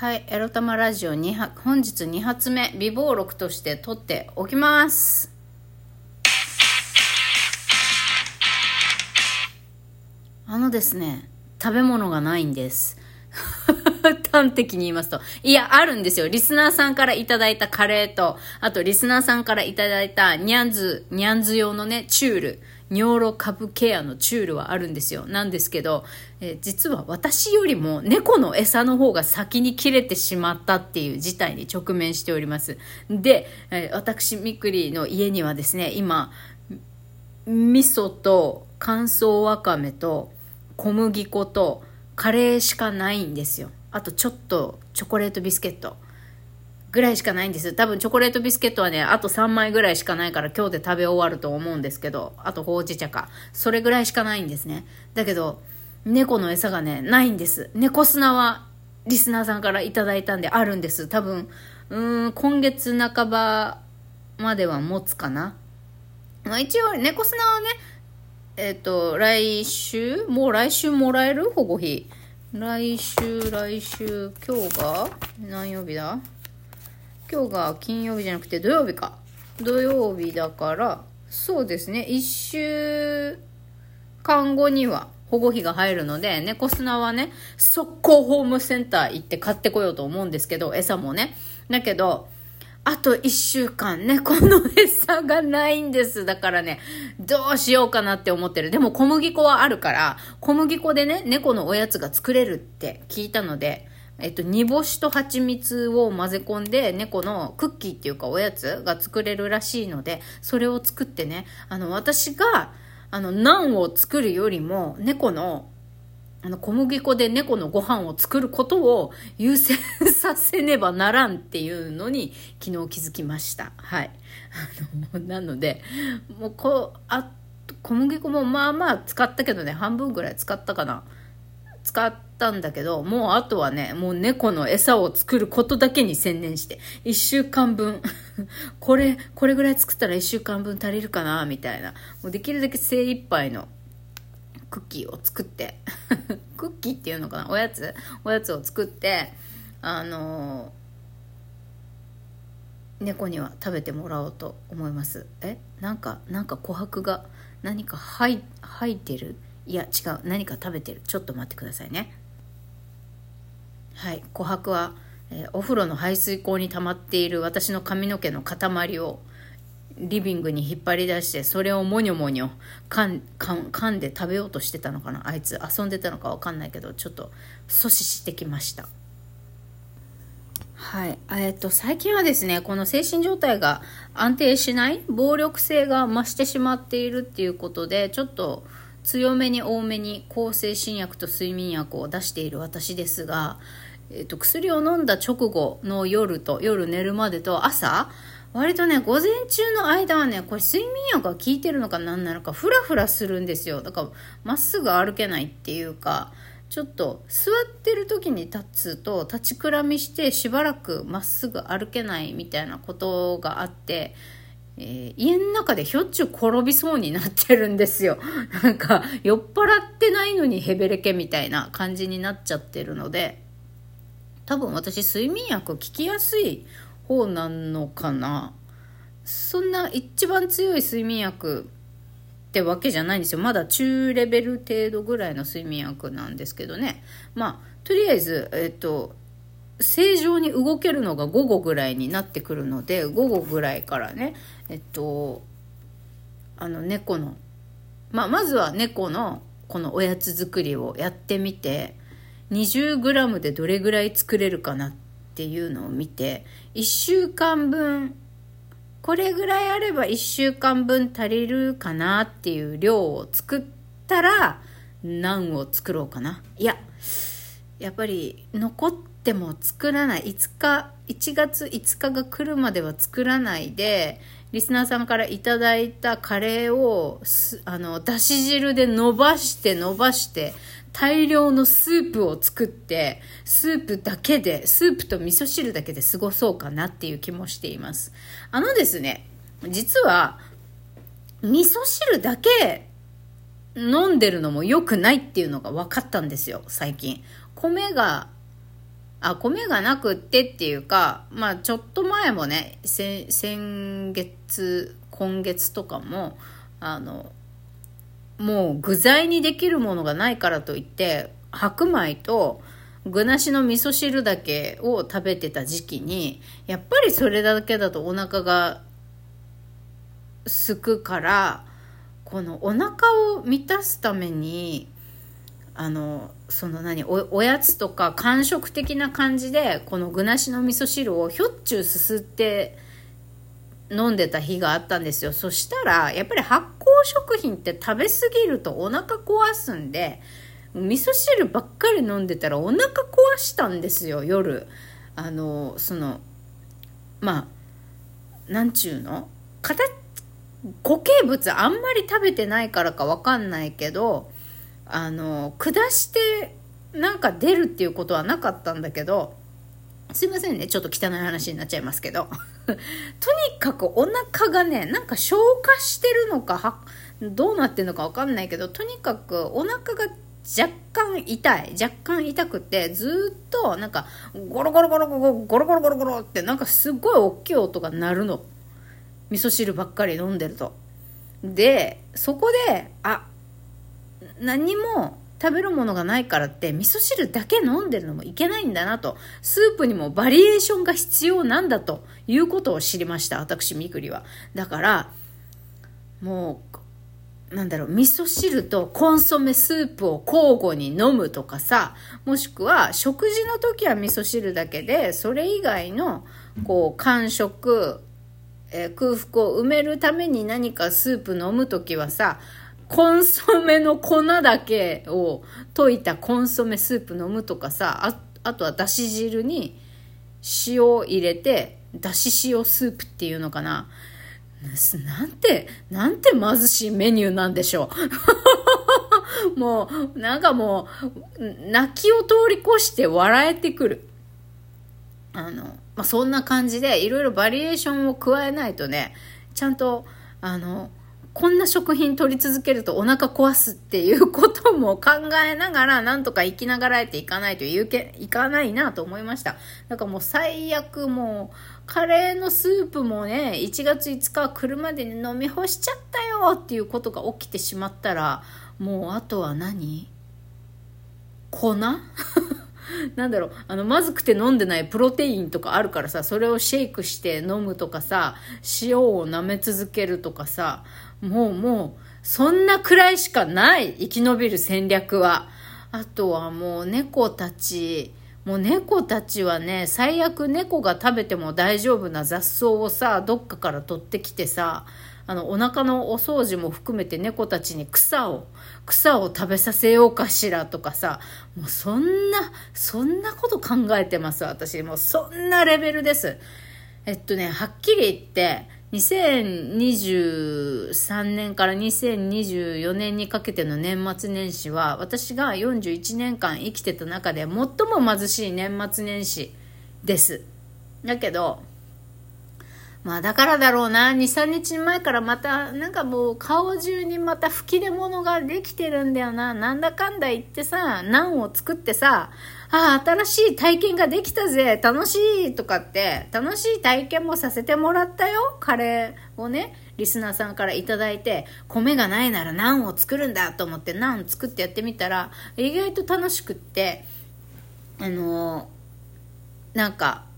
はい、エロ玉ラジオ2発、本日2発目、微暴録として撮っておきます。あのですね、食べ物がないんです。端的に言いますと。いや、あるんですよ。リスナーさんからいただいたカレーと、あとリスナーさんからいただいたニャンズ、ニャンズ用のね、チュール。尿路下部ケアのチュールはあるんですよ。なんですけど、えー実は私よりも猫の餌の方が先に切れてしまったっていう事態に直面しております。で、えー私、みくりの家にはですね、今、味噌と乾燥わかめと小麦粉とカレーしかないんですよあとちょっとチョコレートビスケットぐらいしかないんです。多分チョコレートビスケットはねあと3枚ぐらいしかないから今日で食べ終わると思うんですけどあとほうじ茶か。それぐらいしかないんですね。だけど猫の餌がねないんです。猫砂はリスナーさんからいただいたんであるんです。多分うーん今月半ばまでは持つかな。まあ、一応猫砂はねえっ、と来週？もう来週もらえる？保護費。来週来週今日が何曜日だ？今日が金曜日じゃなくて土曜日か。土曜日だからそうですね。1週間後には保護費が入るので猫砂はね速攻ホームセンター行って買ってこようと思うんですけど餌もね。だけどあと1週間 猫の餌がないんです。だからね、どうしようかなって思ってる。でも小麦粉はあるから、小麦粉でね、猫のおやつが作れるって聞いたので、えっと、煮干しと蜂蜜を混ぜ込んで、猫のクッキーっていうかおやつが作れるらしいので、それを作ってね、あの、私が、あの、ナンを作るよりも、猫のあの小麦粉で猫のご飯を作ることを優先させねばならんっていうのに昨日気づきました。はい。あの、なので、もうこう、あ、小麦粉もまあまあ使ったけどね、半分ぐらい使ったかな。使ったんだけど、もうあとはね、もう猫の餌を作ることだけに専念して、一週間分、これ、これぐらい作ったら一週間分足りるかな、みたいな。もうできるだけ精一杯のクッキーを作って。クッキーっていうのかな？おやつ？おやつを作ってあの猫には食べてもらおうと思います。え？なんかなんか琥珀が何か吐い吐いてる？いや違う。何か食べてる？ちょっと待ってくださいね。はい。琥珀は、えーお風呂の排水口に溜まっている私の髪の毛の塊をリビングに引っ張り出してそれをモニョモニョ噛んで食べようとしてたのかな？あいつ遊んでたのか分かんないけどちょっと阻止してきました。はい。えっと最近はですねこの精神状態が安定しない暴力性が増してしまっているっていうことでちょっと強めに多めに抗精神薬と睡眠薬を出している私ですが、えっと、薬を飲んだ直後の夜と夜寝るまでと朝割とね午前中の間はねこれ睡眠薬が効いてるのか何なのかフラフラするんですよ。だからまっすぐ歩けないっていうかちょっと座ってる時に立つと立ちくらみしてしばらくまっすぐ歩けないみたいなことがあって、えー家の中でひょっちゅう転びそうになってるんですよ。なんか酔っ払ってないのにヘベレケみたいな感じになっちゃってるので多分私睡眠薬効きやすい方なのかな？そんな一番強い睡眠薬ってわけじゃないんですよ。まだ中レベル程度ぐらいの睡眠薬なんですけどね。まあとりあえずえっと正常に動けるのが午後ぐらいになってくるので午後ぐらいからねえっとあの猫のまあまずは猫のこのおやつ作りをやってみて 20g でどれぐらい作れるかなってていうのを見て1週間分これぐらいあれば1週間分足りるかなっていう量を作ったら何を作ろうかな。いややっぱり残っても作らない。5日1月5日が来るまでは作らないでリスナーさんからいただいたカレーをあのだし汁で伸ばして伸ばして大量のスープを作ってスープだけでスープと味噌汁だけで過ごそうかなっていう気もしています。あのですね実は味噌汁だけ飲んでるのも良くないっていうのが分かったんですよ最近。米があ、米がなくってっていうか、まあちょっと前もね、先月、今月とかも、あの、もう具材にできるものがないからといって、白米と具なしの味噌汁だけを食べてた時期に、やっぱりそれだけだとお腹がすくから、このお腹を満たすために、あのその何おやつとか間食的な感じでこの具なしの味噌汁をひょっちゅうすすって飲んでた日があったんですよ。そしたらやっぱり発酵食品って食べ過ぎるとお腹壊すんで味噌汁ばっかり飲んでたらお腹壊したんですよ夜。あのそのまあなんちゅうの？固形物あんまり食べてないからかわかんないけどあの下してなんか出るっていうことはなかったんだけどすいませんね。ちょっと汚い話になっちゃいますけど。とにかくお腹がねなんか消化してるのかどうなってんのかわかんないけどとにかくお腹が若干痛い。若干痛くてずっとなんかゴロゴロゴロゴロゴロゴロゴロゴロってなんかすごい大きい音が鳴るの。味噌汁ばっかり飲んでると。でそこであ何も食べるものがないからって味噌汁だけ飲んでるのもいけないんだなと。スープにもバリエーションが必要なんだと。いうことを知りました私みくりは。だからもうなんだろう味噌汁とコンソメスープを交互に飲むとかさもしくは食事の時は味噌汁だけでそれ以外のこう間食、え、空腹を埋めるために何かスープ飲む時はさコンソメの粉だけを溶いたコンソメスープ飲むとかさああとはだし汁に塩を入れてだし塩スープっていうのかな。なんてなんて貧しいメニューなんでしょう。もうなんかもう泣きを通り越して笑えてくる。あの、まあ、そんな感じでいろいろバリエーションを加えないとねちゃんとあのこんな食品取り続けるとお腹壊すっていうことも考えながら、なんとか生きながらえていかないといけ、いかないなと思いました。だからもう最悪もう、カレーのスープもね、1月5日来るまで飲み干しちゃったよっていうことが起きてしまったら、もうあとは何？粉？なんだろう、あの、まずくて飲んでないプロテインとかあるからさ、それをシェイクして飲むとかさ、塩を舐め続けるとかさ、もうもう、そんなくらいしかない生き延びる戦略は。あとはもう猫たち、もう猫たちはね、最悪猫が食べても大丈夫な雑草をさ、どっかから取ってきてさ、あの、お腹のお掃除も含めて猫たちに草を、草を食べさせようかしらとかさ、もうそんな、そんなこと考えてます、私。もうそんなレベルです。えっとね、はっきり言って、2023年から2024年にかけての年末年始は私が41年間生きてた中で最も貧しい年末年始です。だけど、まあだからだろうな、2、3日前からまた、なんかもう顔中にまた吹き出物ができてるんだよな。なんだかんだ言ってさ、ナンを作ってさ、ああ、新しい体験ができたぜ、楽しいとかって、楽しい体験もさせてもらったよ。カレーをね、リスナーさんから頂いて、米がないならナンを作るんだと思ってナン作ってやってみたら、意外と楽しくって、あのー、なんか、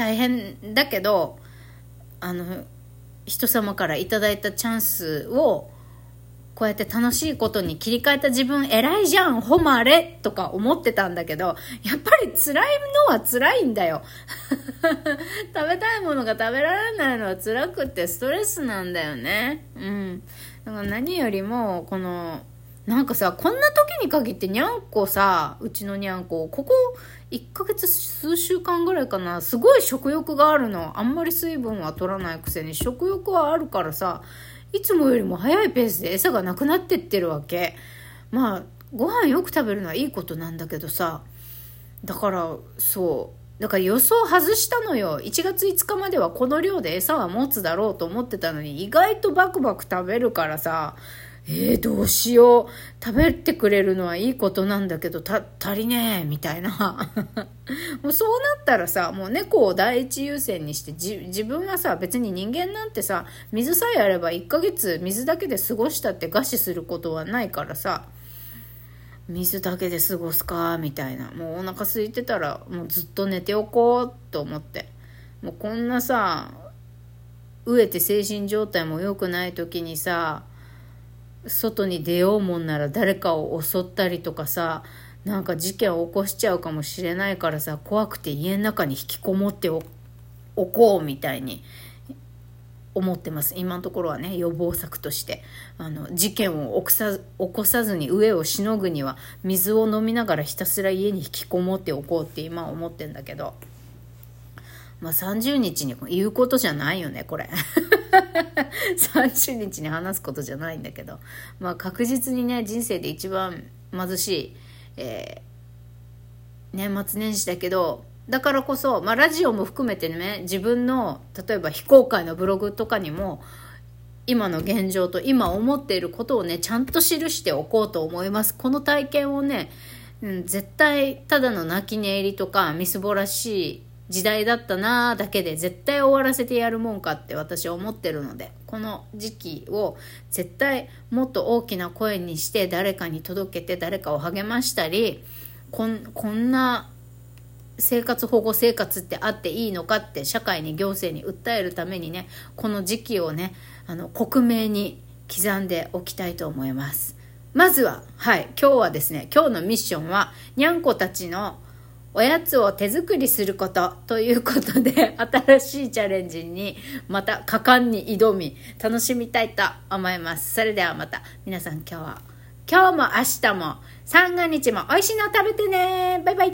大変だけどあの人様からいただいたチャンスをこうやって楽しいことに切り替えた自分偉いじゃん誉れとか思ってたんだけどやっぱり辛いのは辛いんだよ。食べたいものが食べられないのは辛くってストレスなんだよね。うん。だから何よりもこのなんかさこんな時に限ってにゃんこさうちのにゃんこここ1ヶ月数週間ぐらいかな、すごい食欲があるの。あんまり水分は取らないくせに食欲はあるからさ、いつもよりも早いペースで餌がなくなってってるわけ。まあ、ご飯よく食べるのはいいことなんだけどさ、だから、そう。だから予想外したのよ。1月5日まではこの量で餌は持つだろうと思ってたのに、意外とバクバク食べるからさ、えー、どうしよう。食べてくれるのはいいことなんだけど、た、足りねえ、みたいな。もうそうなったらさ、もう猫を第一優先にして、じ、自分はさ、別に人間なんてさ、水さえあれば1ヶ月水だけで過ごしたって餓死することはないからさ、水だけで過ごすか、みたいな。もうお腹空いてたら、もうずっと寝ておこうと思って。もうこんなさ、飢えて精神状態も良くない時にさ、外に出ようもんなら誰かを襲ったりとかさなんか事件を起こしちゃうかもしれないからさ怖くて家の中に引きこもっておこうみたいに思ってます。今のところはね予防策として。あの事件を起こさずに上をしのぐには水を飲みながらひたすら家に引きこもっておこうって今は思ってんだけど。まあ30日に言うことじゃないよねこれ。30日に話すことじゃないんだけど、まあ、確実にね人生で一番貧しい、えー、年末年始だけどだからこそ、まあ、ラジオも含めてね自分の例えば非公開のブログとかにも今の現状と今思っていることをねちゃんと記しておこうと思います。この体験をね、うん、絶対ただの泣き寝入りとかみすぼらしい時代だったなだけで絶対終わらせてやるもんかって私は思ってるのでこの時期を絶対もっと大きな声にして誰かに届けて誰かを励ましたりこんこんな生活保護生活ってあっていいのかって社会に行政に訴えるためにねこの時期をねあの克明に刻んでおきたいと思います。まずははい今日はですね今日のミッションはにゃんこたちの「おやつを手作りすることということで、新しいチャレンジにまた果敢に挑み、楽しみたいと思います。それではまた、皆さん今日は、今日も明日も、三が日も美味しいの食べてね。バイバイ。